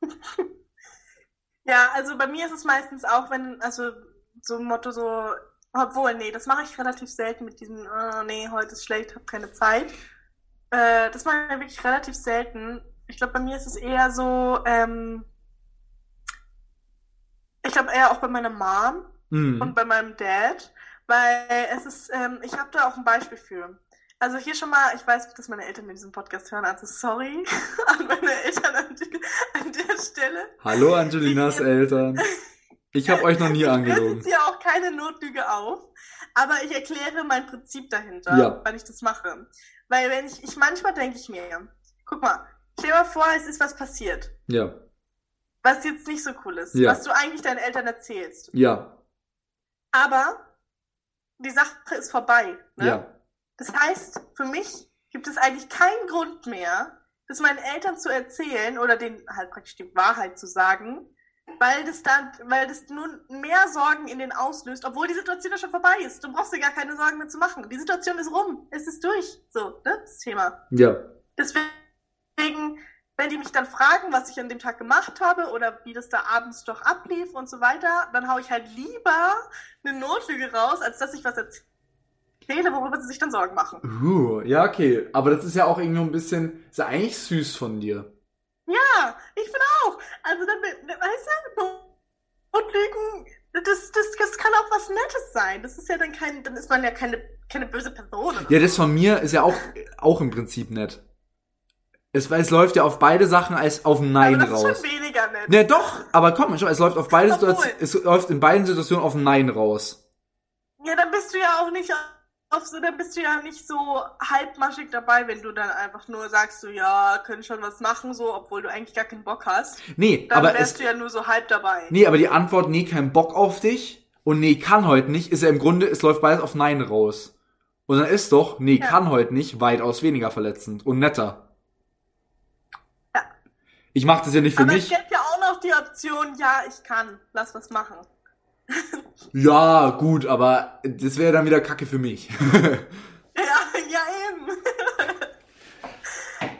<laughs> ja, also bei mir ist es meistens auch, wenn, also so ein Motto so, obwohl, nee, das mache ich relativ selten mit diesem, oh, nee, heute ist schlecht, habe keine Zeit. Äh, das mache ich wirklich relativ selten. Ich glaube, bei mir ist es eher so, ähm, ich glaube eher auch bei meiner Mom, mhm. und bei meinem Dad, weil es ist, ähm, ich habe da auch ein Beispiel für. Also hier schon mal, ich weiß, dass meine Eltern diesen Podcast hören, also sorry <laughs> an meine Eltern an, die, an der Stelle. Hallo Angelinas Eltern. <laughs> Ich habe euch noch nie <laughs> Ich angelogen. jetzt hier auch keine Notlüge auf, aber ich erkläre mein Prinzip dahinter, Ja. weil ich das mache. Weil wenn ich, ich manchmal denke ich mir, guck mal, stell dir mal vor, es ist was passiert, Ja, was jetzt nicht so cool ist, Ja. was du eigentlich deinen Eltern erzählst. ja, Aber die Sache ist vorbei. Ne? ja. Das heißt, für mich gibt es eigentlich keinen Grund mehr, das meinen Eltern zu erzählen oder denen halt praktisch die Wahrheit zu sagen, weil das dann, weil das nur mehr Sorgen in den auslöst, obwohl die Situation ja schon vorbei ist. Du brauchst dir gar keine Sorgen mehr zu machen. Die Situation ist rum. Es ist durch. So, ne? Das Thema. Ja, Deswegen, wenn die mich dann fragen, was ich an dem Tag gemacht habe oder wie das da abends doch ablief und so weiter, dann hau ich halt lieber eine Notlüge raus, als dass ich was erzähle, worüber sie sich dann Sorgen machen. uh, ja, okay. Aber das ist ja auch irgendwie ein bisschen, ist ja eigentlich süß von dir. Ja, ich finde auch. Also dann, weißt du, Notlügen, das, das, das kann auch was Nettes sein. Das ist ja dann kein, dann ist man ja keine, keine böse Person. Ja, das von mir ist ja auch, auch im Prinzip nett. Es, es läuft ja auf beide Sachen als auf ein Nein Aber das raus. ist schon weniger nett. Ne, doch, aber komm, schau, es läuft auf beide Obwohl. Situationen, es läuft in beiden Situationen auf ein Nein raus. Ja, dann bist du ja auch nicht auf so, dann bist du ja nicht so halbmaschig dabei, wenn du dann einfach nur sagst, so, ja, können schon was machen, so, obwohl du eigentlich gar keinen Bock hast. Nee, Dann aber wärst es, du ja nur so halb dabei. nee, aber die Antwort, nee, kein Bock auf dich und nee, kann heute nicht, ist ja im Grunde, es läuft beides auf Nein raus. Und dann ist doch, nee, Ja. kann heute nicht, weitaus weniger verletzend und netter. Ja. Ich mach das ja nicht für aber mich. es gibt ja auch noch die Option, ja, ich kann, lass was machen. Ja, gut, aber das wäre dann wieder Kacke für mich. <laughs> Ja, ja, eben. <laughs>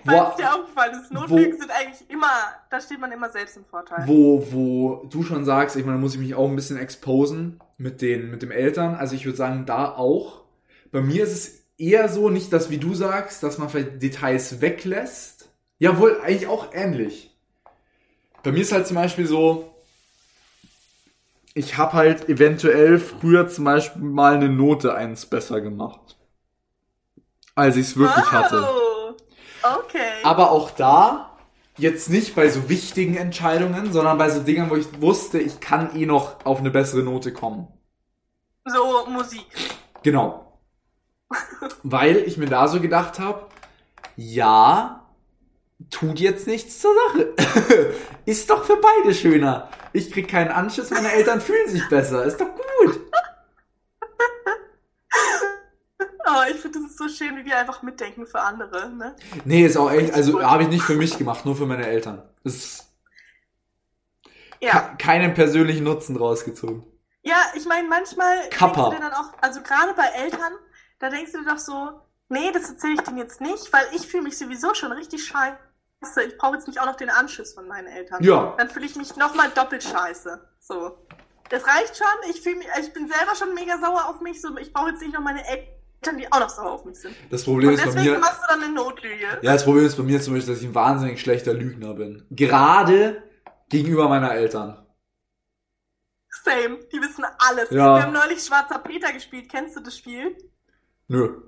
Falls dir aufgefallen ist, Notlügen sind eigentlich immer, da steht man immer selbst im Vorteil. wo, wo du schon sagst, ich meine, da muss ich mich auch ein bisschen exposen mit den, mit den Eltern. Also ich würde sagen, da auch. Bei mir ist es eher so, nicht das, wie du sagst, dass man vielleicht Details weglässt. Jawohl, eigentlich auch ähnlich. Bei mir ist halt zum Beispiel so, ich habe halt eventuell früher zum Beispiel mal eine Note eins besser gemacht. Als ich es wirklich hatte. Oh, okay. Aber auch da, jetzt nicht bei so wichtigen Entscheidungen, sondern bei so Dingen, wo ich wusste, ich kann eh noch auf eine bessere Note kommen. so Musik. Genau. <laughs> Weil ich mir da so gedacht habe, ja, tut jetzt nichts zur Sache. <laughs> Ist doch für beide schöner. Ich krieg keinen Anschiss, meine Eltern fühlen sich besser. Ist doch gut. <laughs> Oh, ich finde, das ist so schön, wie wir einfach mitdenken für andere, ne? Nee, ist auch echt, also habe ich nicht für mich gemacht, nur für meine Eltern. Ist Ja. ke- keinen persönlichen Nutzen rausgezogen. Ja, ich meine, manchmal Kappa. denkst du dir dann auch, also gerade bei Eltern, da denkst du dir doch so, nee, das erzähle ich denen jetzt nicht, weil ich fühle mich sowieso schon richtig scheiße. Ich brauche jetzt nicht auch noch den Anschiss von meinen Eltern. Ja. Dann fühle ich mich nochmal doppelt scheiße. So. Das reicht schon. Ich fühle mich, ich bin selber schon mega sauer auf mich. So, ich brauche jetzt nicht noch meine Eltern, die auch noch sauer auf mich sind. Das Problem Und ist bei deswegen mir. machst du dann eine Notlüge. Ja, das Problem ist bei mir zum Beispiel, dass ich ein wahnsinnig schlechter Lügner bin. Gerade gegenüber meiner Eltern. Same. Die wissen alles. Ja. Wir haben neulich Schwarzer Peter gespielt. Kennst du das Spiel? Nö.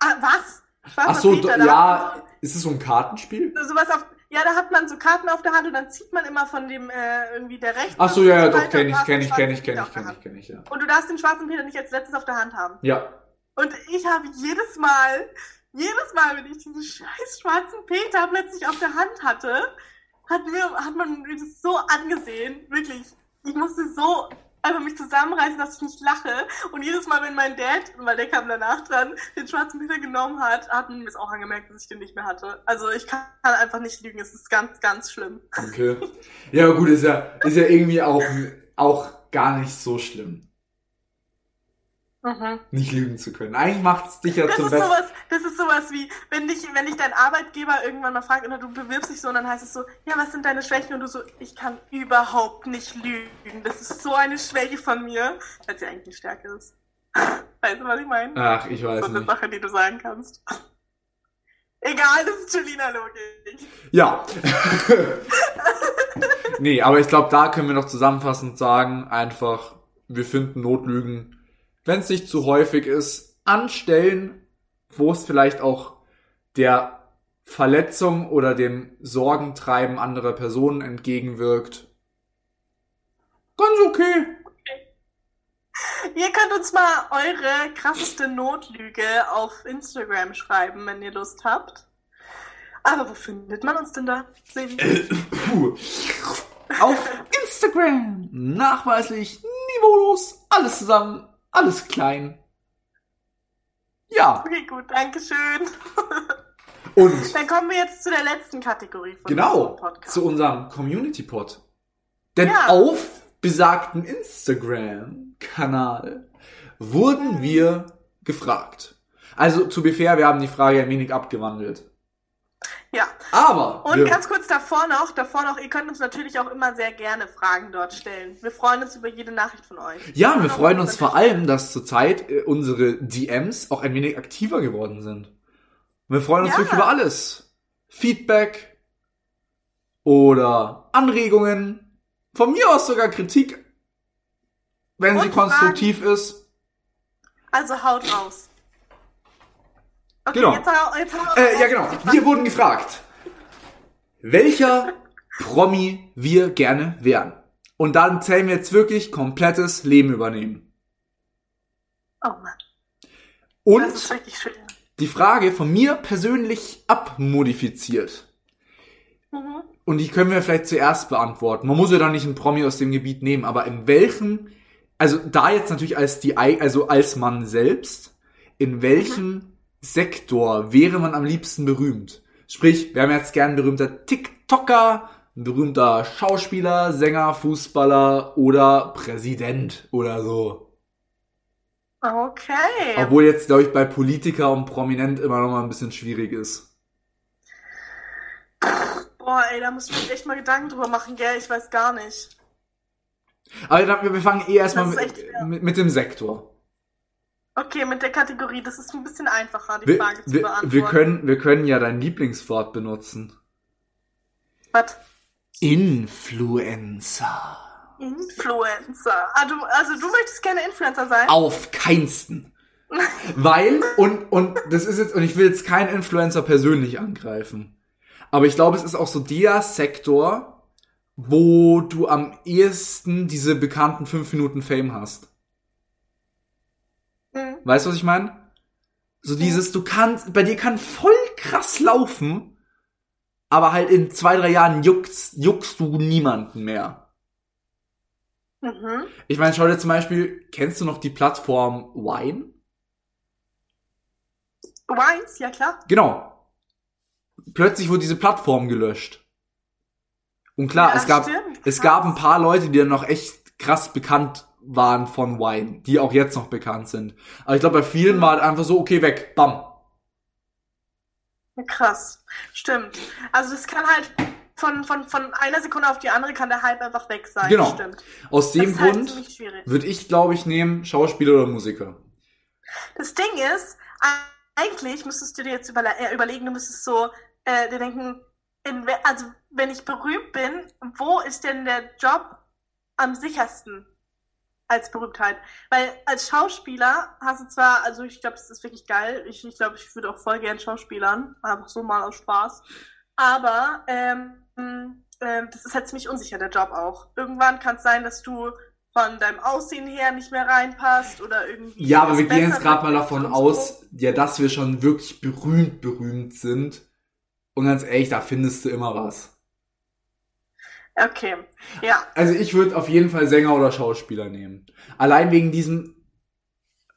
Ah, was? Schwarzer Ach so, Peter, da ja, man ist es so ein Kartenspiel? so, sowas auf. Ja, da hat man so Karten auf der Hand und dann zieht man immer von dem äh, irgendwie der rechten. Ach so, ja, ja, doch, weiter kenn und ich, hast kenn den ich, kenn ich, schwarzen kenn Peter ich, auf der kenn ich, Hand. kenn ich, ja. Und du darfst den schwarzen Peter nicht als letztes auf der Hand haben. Ja. Und ich habe jedes Mal, jedes Mal, wenn ich diesen scheiß schwarzen Peter plötzlich auf der Hand hatte, hat mir, hat man mir das so angesehen, wirklich. Ich musste so einfach mich zusammenreißen, dass ich nicht lache. Und jedes Mal, wenn mein Dad, weil der kam danach dran, den schwarzen Peter genommen hat, hat mir es auch angemerkt, dass ich den nicht mehr hatte. Also ich kann einfach nicht lügen, es ist ganz, ganz schlimm. Okay. Ja, gut, ist ja, ist ja irgendwie auch, auch gar nicht so schlimm, Mhm. nicht lügen zu können. Eigentlich macht's dich ja Das zum Besten. das ist sowas wie, wenn dich, wenn dich dein Arbeitgeber irgendwann mal fragt oder du bewirbst dich so und dann heißt es so, ja, was sind deine Schwächen? Und du so, ich kann überhaupt nicht lügen. Das ist so eine Schwäche von mir, weil sie eigentlich eine Stärke ist. <laughs> Weißt du, was ich meine? Ach, ich so weiß eine nicht. Sache, die du sagen kannst. Egal, das ist Julina-Logik. Ja. <laughs> nee, aber ich glaube, da können wir noch zusammenfassend sagen, einfach, wir finden Notlügen, wenn es nicht zu häufig ist, anstellen wo es vielleicht auch der Verletzung oder dem Sorgentreiben anderer Personen entgegenwirkt. Ganz okay. Ihr könnt uns mal eure krasseste Notlüge auf Instagram schreiben, wenn ihr Lust habt. Aber wo findet man uns denn da? Puh. Auf Instagram. Nachweislich, niveaulos, alles zusammen, alles klein. Ja. Okay, gut, danke schön. <laughs> Und Dann kommen wir jetzt zu der letzten Kategorie von genau unserem Podcast. zu unserem Community Pod. Denn Ja. auf besagten Instagram-Kanal wurden wir gefragt. Also zu be fair, wir haben die Frage ein wenig abgewandelt. Ja. Aber Und wir, ganz kurz davor noch, davor noch, ihr könnt uns natürlich auch immer sehr gerne Fragen dort stellen. Wir freuen uns über jede Nachricht von euch. ja, wir Genau, freuen uns vor allem, dass zurzeit äh, unsere DMs auch ein wenig aktiver geworden sind. Wir freuen uns Ja. wirklich über alles. Feedback oder Anregungen. Von mir aus sogar Kritik, wenn sie Und konstruktiv ist. Also haut raus. Okay, Genau. jetzt hau, jetzt hau Äh, ja, genau. Wir wurden gefragt, welcher Promi wir gerne wären. Und dann zählen wir jetzt wirklich komplettes Leben übernehmen. Oh Mann, das Und ist wirklich schön. die Frage von mir persönlich abmodifiziert. Mhm. Und die können wir vielleicht zuerst beantworten. Man muss ja dann nicht einen Promi aus dem Gebiet nehmen, aber in welchem, also da jetzt natürlich als die, also als Mann selbst, in welchem Sektor wäre man am liebsten berühmt? Sprich, wir haben jetzt gern berühmter TikToker, ein berühmter Schauspieler, Sänger, Fußballer oder Präsident oder so. Okay. Obwohl jetzt, glaube ich, bei Politiker und Prominent immer noch mal ein bisschen schwierig ist. Boah, ey, da muss ich mir echt mal Gedanken drüber machen, gell? Ich weiß gar nicht. Aber wir fangen eh erstmal mit, mit, mit dem Sektor. Okay, mit der Kategorie, das ist ein bisschen einfacher, die Wir, Frage zu wir, beantworten. wir, können, wir können ja dein Lieblingswort benutzen. Was? Influencer. Influencer. Ah, du, also du möchtest gerne Influencer sein? Auf keinsten. <laughs> Weil, und, und das ist jetzt, und ich will jetzt keinen Influencer persönlich angreifen. Aber ich glaube, es ist auch so der Sektor, wo du am ehesten diese bekannten 5 Minuten Fame hast. Weißt du, was ich meine? So dieses, du kannst, bei dir kann voll krass laufen, aber halt in zwei, drei Jahren juckst, juckst du niemanden mehr. Mhm. Ich meine, schau dir zum Beispiel, kennst du noch die Plattform Wine? Wines, ja klar. Genau. Plötzlich wurde diese Plattform gelöscht. Und klar, Ja, es gab, stimmt, es gab ein paar Leute, die dann noch echt krass bekannt waren von Wine, die auch jetzt noch bekannt sind. Aber ich glaube, bei vielen war halt einfach so, okay, weg, bam. Krass. Stimmt. Also das kann halt von, von, von einer Sekunde auf die andere kann der Hype einfach weg sein. Genau. Stimmt. Aus Das dem ist halt Grund schwierig. würde ich, glaube ich, nehmen Schauspieler oder Musiker. Das Ding ist, eigentlich müsstest du dir jetzt überle äh, überlegen, du müsstest so äh, dir denken, in, also wenn ich berühmt bin, wo ist denn der Job am sichersten als Berühmtheit? Weil als Schauspieler hast du zwar, also ich glaube, das ist wirklich geil, ich, ich glaube, ich würde auch voll gern Schauspielern, einfach so mal aus Spaß, aber ähm, ähm, das ist halt ziemlich unsicher, der Job auch. Irgendwann kann es sein, dass du von deinem Aussehen her nicht mehr reinpasst oder irgendwie. Ja, aber es wir gehen jetzt gerade mal davon aus, ja, dass wir schon wirklich berühmt, berühmt sind. Und ganz ehrlich, da findest du immer was. Okay, ja. Also ich würde auf jeden Fall Sänger oder Schauspieler nehmen. Allein wegen diesem,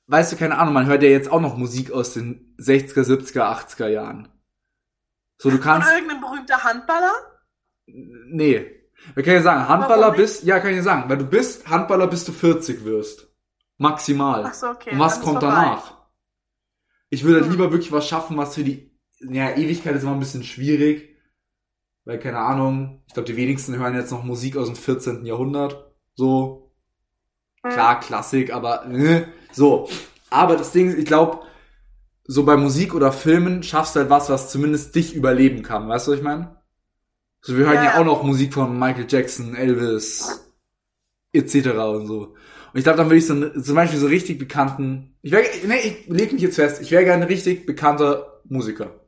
weißt du, keine Ahnung, man hört ja jetzt auch noch Musik aus den 60er, 70er, 80er Jahren. So, du kannst, irgendein berühmter Handballer? nee. Wir können ja sagen, Handballer bist, ja, kann ich dir sagen, weil du bist Handballer, bis du 40 wirst. Maximal. Ach so, okay. Und was kommt vorbei. danach? Ich würde Hm. lieber wirklich was schaffen, was für die, ja, Ewigkeit ist immer ein bisschen schwierig. Weil, keine Ahnung, ich glaube, die wenigsten hören jetzt noch Musik aus dem 14. Jahrhundert. So, Hm. klar, Klassik, aber, äh, so. Aber das Ding ist, ich glaube, so bei Musik oder Filmen schaffst du halt was, was zumindest dich überleben kann. Weißt du, was ich meine? So, wir hören Ja, ja, ja. auch noch Musik von Michael Jackson, Elvis, etc. und so. Und ich glaube, dann würde ich so einen, zum Beispiel so richtig bekannten, ich wäre, nee, ich leg mich jetzt fest, ich wäre gerne richtig bekannter Musiker.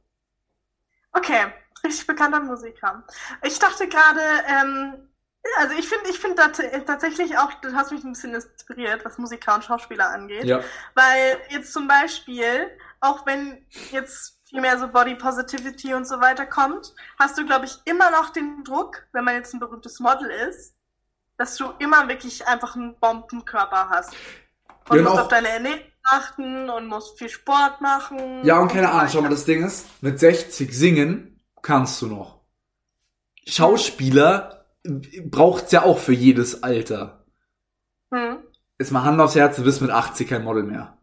Okay, richtig bekannter Musiker. Ich dachte gerade, ähm, also ich finde, ich finde tatsächlich auch, du hast mich ein bisschen inspiriert, was Musiker und Schauspieler angeht. Ja. Weil jetzt zum Beispiel, auch wenn jetzt viel mehr so Body Positivity und so weiter kommt, hast du, glaube ich, immer noch den Druck, wenn man jetzt ein berühmtes Model ist, dass du immer wirklich einfach einen Bombenkörper hast. Und und musst auf deine Ernährung achten und musst viel Sport machen. Ja, und keine Ahnung, schau mal, das Ding ist, mit 60 singen kannst du noch. Schauspieler braucht's ja auch für jedes Alter. Hm. Jetzt mal Hand aufs Herz, du bist mit 80 kein Model mehr.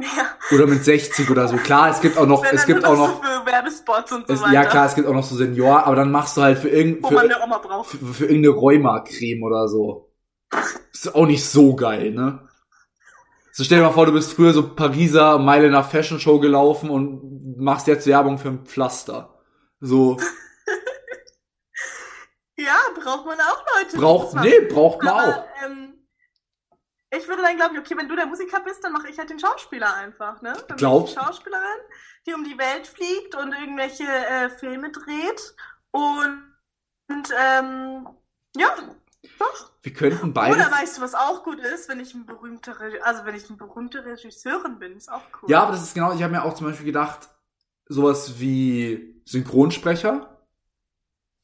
Ja, Oder mit 60 oder so. Klar, es gibt auch noch, es gibt auch noch so für Werbespots und so es, weiter. ja klar, es gibt auch noch so Senior, aber dann machst du halt für, irgend, Wo man für, eine Oma braucht. für, für irgendeine Rheuma-Creme oder so. Ist auch nicht so geil, ne? So stell dir mal vor, du bist früher so Pariser Meile nach Fashion Show gelaufen und machst jetzt Werbung für ein Pflaster. So, <laughs> Ja, braucht man auch Leute. braucht, nee, braucht man Aber, auch. ähm, ich würde dann glauben, okay, wenn du der Musiker bist, dann mache ich halt den Schauspieler einfach, ne? Dann Glaubst- ich die Schauspielerin, die um die Welt fliegt und irgendwelche äh, Filme dreht. Und, und ähm, ja, doch. Wir könnten beides. Oder weißt du, was auch gut ist, wenn ich ein berühmter, Re also wenn ich eine berühmte Regisseurin bin, ist auch cool. Ja, aber das ist genau, ich habe mir auch zum Beispiel gedacht, sowas wie Synchronsprecher,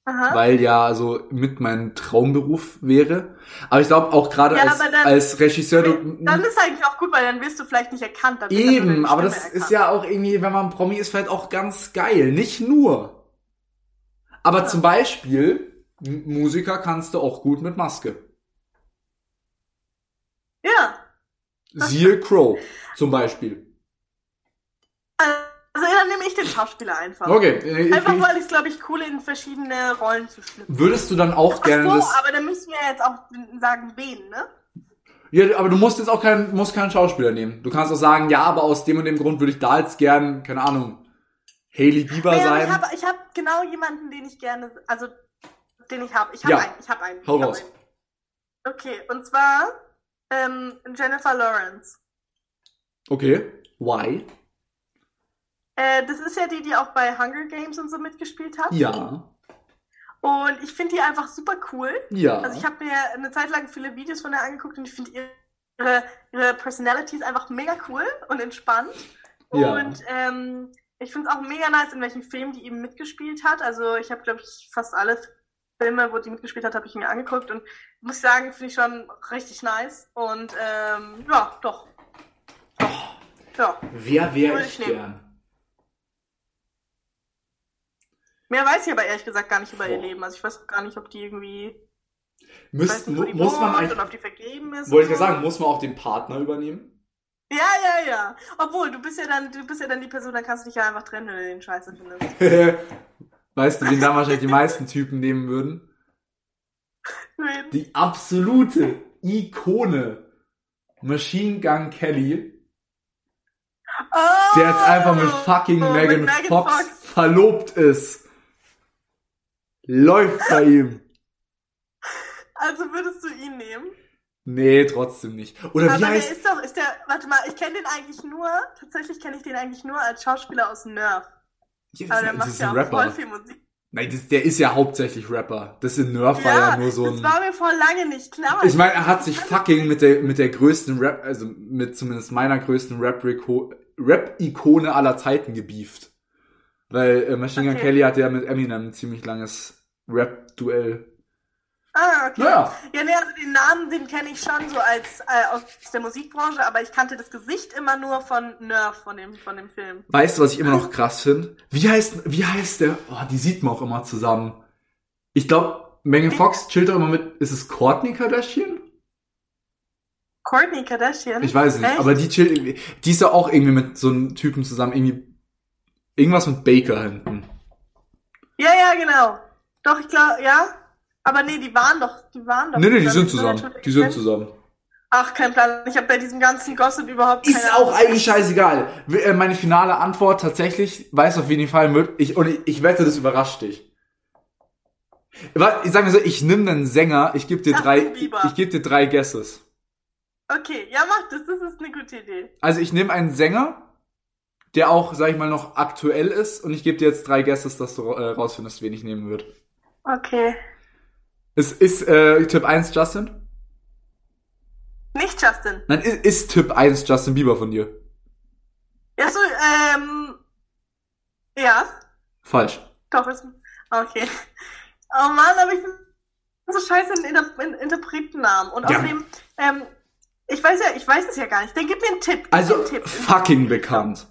Aha. weil ja so mit mein Traumberuf wäre. Aber ich glaube auch gerade Ja, als, dann- als Regisseur, du, Dann ist eigentlich auch gut, weil dann wirst du vielleicht nicht erkannt. eben, aber das ist erkannt. ja auch irgendwie, wenn man Promi ist, vielleicht auch ganz geil. Nicht nur. Aber Ja. zum Beispiel, M- Musiker kannst du auch gut mit Maske. Ja. Siehe Crow zum Beispiel. Also dann nehme ich den Schauspieler einfach. Okay, äh, Einfach weil ich es, glaube ich, cool in verschiedene Rollen zu schlüpfen. würdest du dann auch Ach gerne so, das... aber dann müssen wir jetzt auch sagen, wen, ne? Ja, aber du musst jetzt auch keinen, musst keinen Schauspieler nehmen. Du kannst auch sagen, ja, aber aus dem und dem Grund würde ich da jetzt gern, keine Ahnung, Hailey Bieber aber sein. ich habe ich hab genau jemanden, den ich gerne, also den ich habe. Ich habe Ja. einen, ich habe einen. Hau raus. einen. Okay, und zwar ähm, Jennifer Lawrence. Okay, why? Äh, das ist ja die, die auch bei Hunger Games und so mitgespielt hat. Ja, Und ich finde die einfach super cool. ja. Also ich habe mir eine Zeit lang viele Videos von ihr angeguckt und ich finde ihre, ihre Personality ist einfach mega cool und entspannt. Ja. Und ähm, ich finde es auch mega nice, in welchen Filmen die eben mitgespielt hat. Also ich habe, glaube ich, fast alle Filme, wo die mitgespielt hat, habe ich mir angeguckt und muss sagen, finde ich schon richtig nice. Und ähm, ja, doch. Doch. Ja. Wer wäre ich nehmen. gern? Mehr weiß ich aber ehrlich gesagt gar nicht über ihr Boah. Leben. Also ich weiß auch gar nicht, ob die irgendwie. Müsst, nicht, die muss man eigentlich, und ob die vergeben ist. wollte ich ja sagen, muss man auch den Partner übernehmen? Ja, ja, ja. Obwohl, du bist ja dann, du bist ja dann die Person, dann kannst du dich ja einfach trennen, wenn du den Scheiße findest. <laughs> weißt du, wen da wahrscheinlich die meisten Typen nehmen würden? Wen? Die absolute Ikone Machine Gun Kelly, Oh, der jetzt einfach mit fucking oh, Megan, mit Megan Fox, Fox. verlobt ist. Läuft bei ihm. Also würdest du ihn nehmen? Nee, trotzdem nicht. Oder Aber wie der heißt... ist doch, ist der, warte mal, ich kenne den eigentlich nur, tatsächlich kenne ich den eigentlich nur als Schauspieler aus Nerf. Ja, Aber das, der ist- das macht ist ja ein auch voll Rapper. viel Musik. Nein, das, der ist ja hauptsächlich Rapper. Das in Nerf war ja nur so das ein... war mir vor lange nicht klar. Ich meine, er hat sich fucking mit der, mit der größten Rap, also mit zumindest meiner größten Rap-Ikone Rap aller Zeiten gebieft. Weil äh, Machine Gun Okay. Kelly hatte ja mit Eminem ein ziemlich langes Rap-Duell. Ah, okay. Naja. Ja, nee, also den Namen, den kenne ich schon so als äh, aus der Musikbranche, aber ich kannte das Gesicht immer nur von Nerf, von dem, von dem Film. Weißt du, was ich immer noch krass finde? Wie heißt, wie heißt der? Oh, die sieht man auch immer zusammen. Ich glaube, Megan Fox chillt doch immer mit, ist es Courtney Kardashian? Courtney Kardashian? Ich weiß nicht, Echt? aber die chillt irgendwie, die ist ja auch irgendwie mit so einem Typen zusammen, irgendwie, irgendwas mit Baker hinten. Ja, ja, genau. Doch, ich glaube, ja. Aber nee, die waren doch, die waren doch. Nee, nee, die sind zusammen. Die sind zusammen. Ach, kein Plan. Ich habe bei diesem ganzen Gossip überhaupt keine Ist auch Ahnung. eigentlich scheißegal. Äh, Meine finale Antwort tatsächlich, weiß auf wen die fallen wird. Ich, und ich, ich wette, das überrascht dich. Ich sag mir so, ich nehme einen Sänger, ich gebe dir Justin drei, ich gebe dir drei Guesses. Okay, ja, mach das. Das ist eine gute Idee. Also ich nehme einen Sänger, der auch, sag ich mal, noch aktuell ist und ich gebe dir jetzt drei Guesses, dass du äh, rausfindest, wen ich nehmen würde. Okay. Es ist äh, Tipp 1 Justin? Nicht Justin. Nein, ist, ist Tipp 1 Justin Bieber von dir? Ja, so, ähm. Ja, Falsch. doch, ist. Okay. Oh Mann, aber ich bin so scheiße in, Inter in Interpretennamen. Und Ja. außerdem, ähm, ich weiß ja, ich weiß es ja gar nicht. Dann gib mir einen Tipp. Gib Also einen Tipp. fucking bekannt.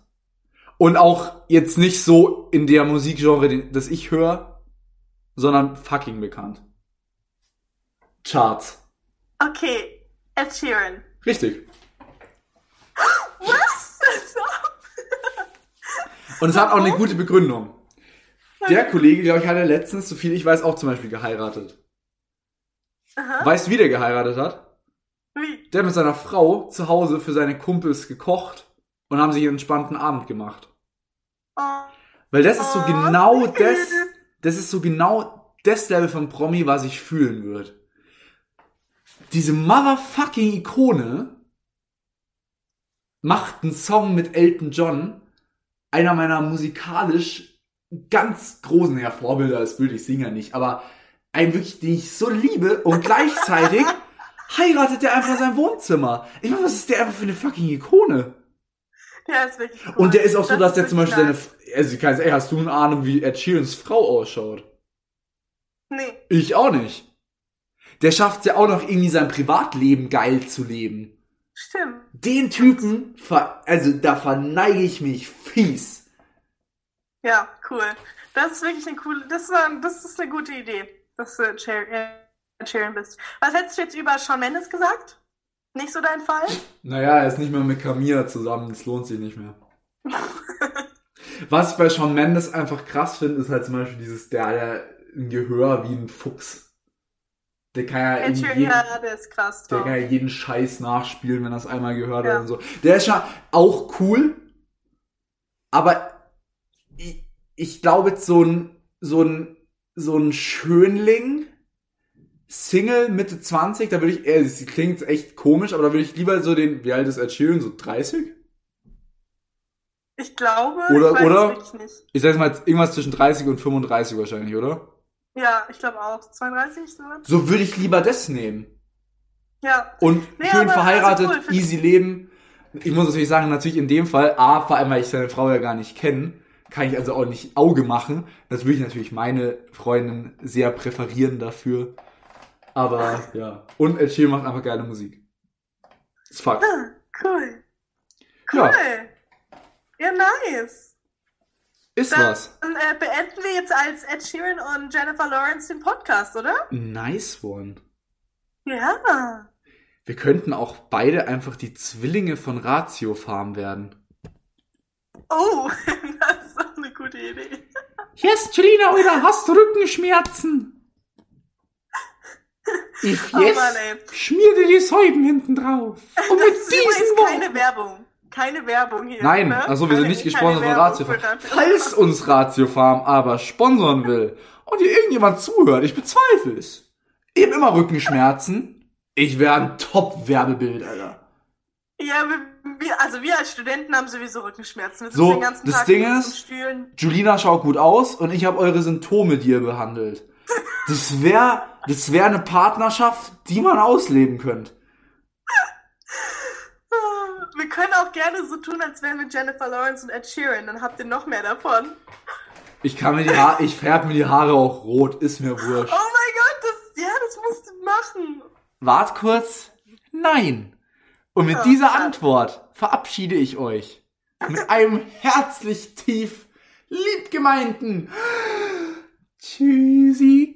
Und auch jetzt nicht so in der Musikgenre, das ich höre, sondern fucking bekannt. Charts. Okay, Ed Sheeran. Richtig. <gasps> Was? <laughs> Und es hat auch eine gute Begründung. Der Kollege, glaube ich, hat ja letztens, so viel ich weiß, auch zum Beispiel geheiratet. Aha. Weißt du, wie der geheiratet hat? Wie? Der hat mit seiner Frau zu Hause für seine Kumpels gekocht und haben sich einen entspannten Abend gemacht. Oh. Weil das ist so Oh, genau das, das ist so genau das Level von Promi, was ich fühlen würde. Diese motherfucking Ikone macht einen Song mit Elton John, einer meiner musikalisch ganz großen ja, Vorbilder, das würde ich Singer nicht, aber einen wirklich, den ich so liebe und gleichzeitig <laughs> heiratet der einfach sein Wohnzimmer. Ich meine, was ist der einfach für eine fucking Ikone? Der ist wirklich cool. Und der ist auch so, Das dass der zum Beispiel seine, also ganz ehrlich, hast du eine Ahnung, wie Ed Sheerans Frau ausschaut? Nee. Ich auch nicht. Der schafft ja auch noch irgendwie sein Privatleben geil zu leben. Stimmt. Den Typen, ver also da verneige ich mich fies. Ja, cool. Das ist wirklich eine coole, das war, das ist eine gute Idee, dass du Cher- äh, bist. Was hättest du jetzt über Shawn Mendes gesagt? Nicht so dein Fall? Naja, er ist nicht mehr mit Camilla zusammen, das lohnt sich nicht mehr. <laughs> Was ich bei Shawn Mendes einfach krass finde, ist halt zum Beispiel dieses, der hat ja ein Gehör wie ein Fuchs. Der kann ja jeden, ja, der ist krass der kann ja jeden Scheiß nachspielen, wenn er es einmal gehört Ja. hat und so. Der ist ja auch cool, aber ich, ich glaube jetzt so ein, so ein, so ein Schönling, Single Mitte 20, da würde ich, äh, das klingt jetzt echt komisch, aber da würde ich lieber so den, wie alt ist Ed Sheeran, so 30? Ich glaube, Oder- ich weiß oder- nicht. Ich sag mal jetzt irgendwas zwischen 30 und 35 wahrscheinlich, oder? Ja, ich glaube auch. 32, so? So würde ich lieber das nehmen. Ja. Und Nee, schön aber verheiratet, also cool, easy leben. Ich muss natürlich sagen, natürlich in dem Fall, A, vor allem, weil ich seine Frau ja gar nicht kenne, kann ich also auch nicht Auge machen. Das würde ich natürlich meine Freundin sehr präferieren dafür. Aber <laughs> ja. Und Ed Sheeran macht einfach geile Musik. Ist Fakt. Ah, cool. Cool. Ja. Ja, nice. Ist Dann was. äh, beenden wir jetzt als Ed Sheeran und Jennifer Lawrence den Podcast, oder? Nice one. Ja. Wir könnten auch beide einfach die Zwillinge von Ratio Farm werden. Oh, <laughs> das ist auch eine gute Idee. Hier ist Julina wieder, hast du Rückenschmerzen? <laughs> Ich Oh Mann, ey. schmier dir die Säuben hinten drauf. <laughs> Und Das ist übrigens keine Werbung. Keine Werbung hier. Nein, ne? also wir sind Keine- nicht keine gesponsert von Ratio Farm. Falls uns Ratio Farm aber sponsern will und hier irgendjemand zuhört, ich bezweifle es. Eben immer Rückenschmerzen. Ich wäre ein Top-Werbebild, Alter. Ja, wir, also wir als Studenten haben sowieso Rückenschmerzen. Wir So, den ganzen das Tag Ding in ist-. Julina schaut gut aus und ich habe eure Symptome, die ihr behandelt. <laughs> Das wäre das wär eine Partnerschaft, die man ausleben könnte. Wir können auch gerne so tun, als wären wir Jennifer Lawrence und Ed Sheeran. Dann habt ihr noch mehr davon. Ich kann mir die Haare, ich färbe mir die Haare auch rot, ist mir Oh wurscht. mein Gott, das, ja, das musst du machen. Wart kurz. Nein. Und mit Ja, dieser schade. Antwort verabschiede ich euch mit einem herzlich tief liebgemeinten <gasps> Tschüssi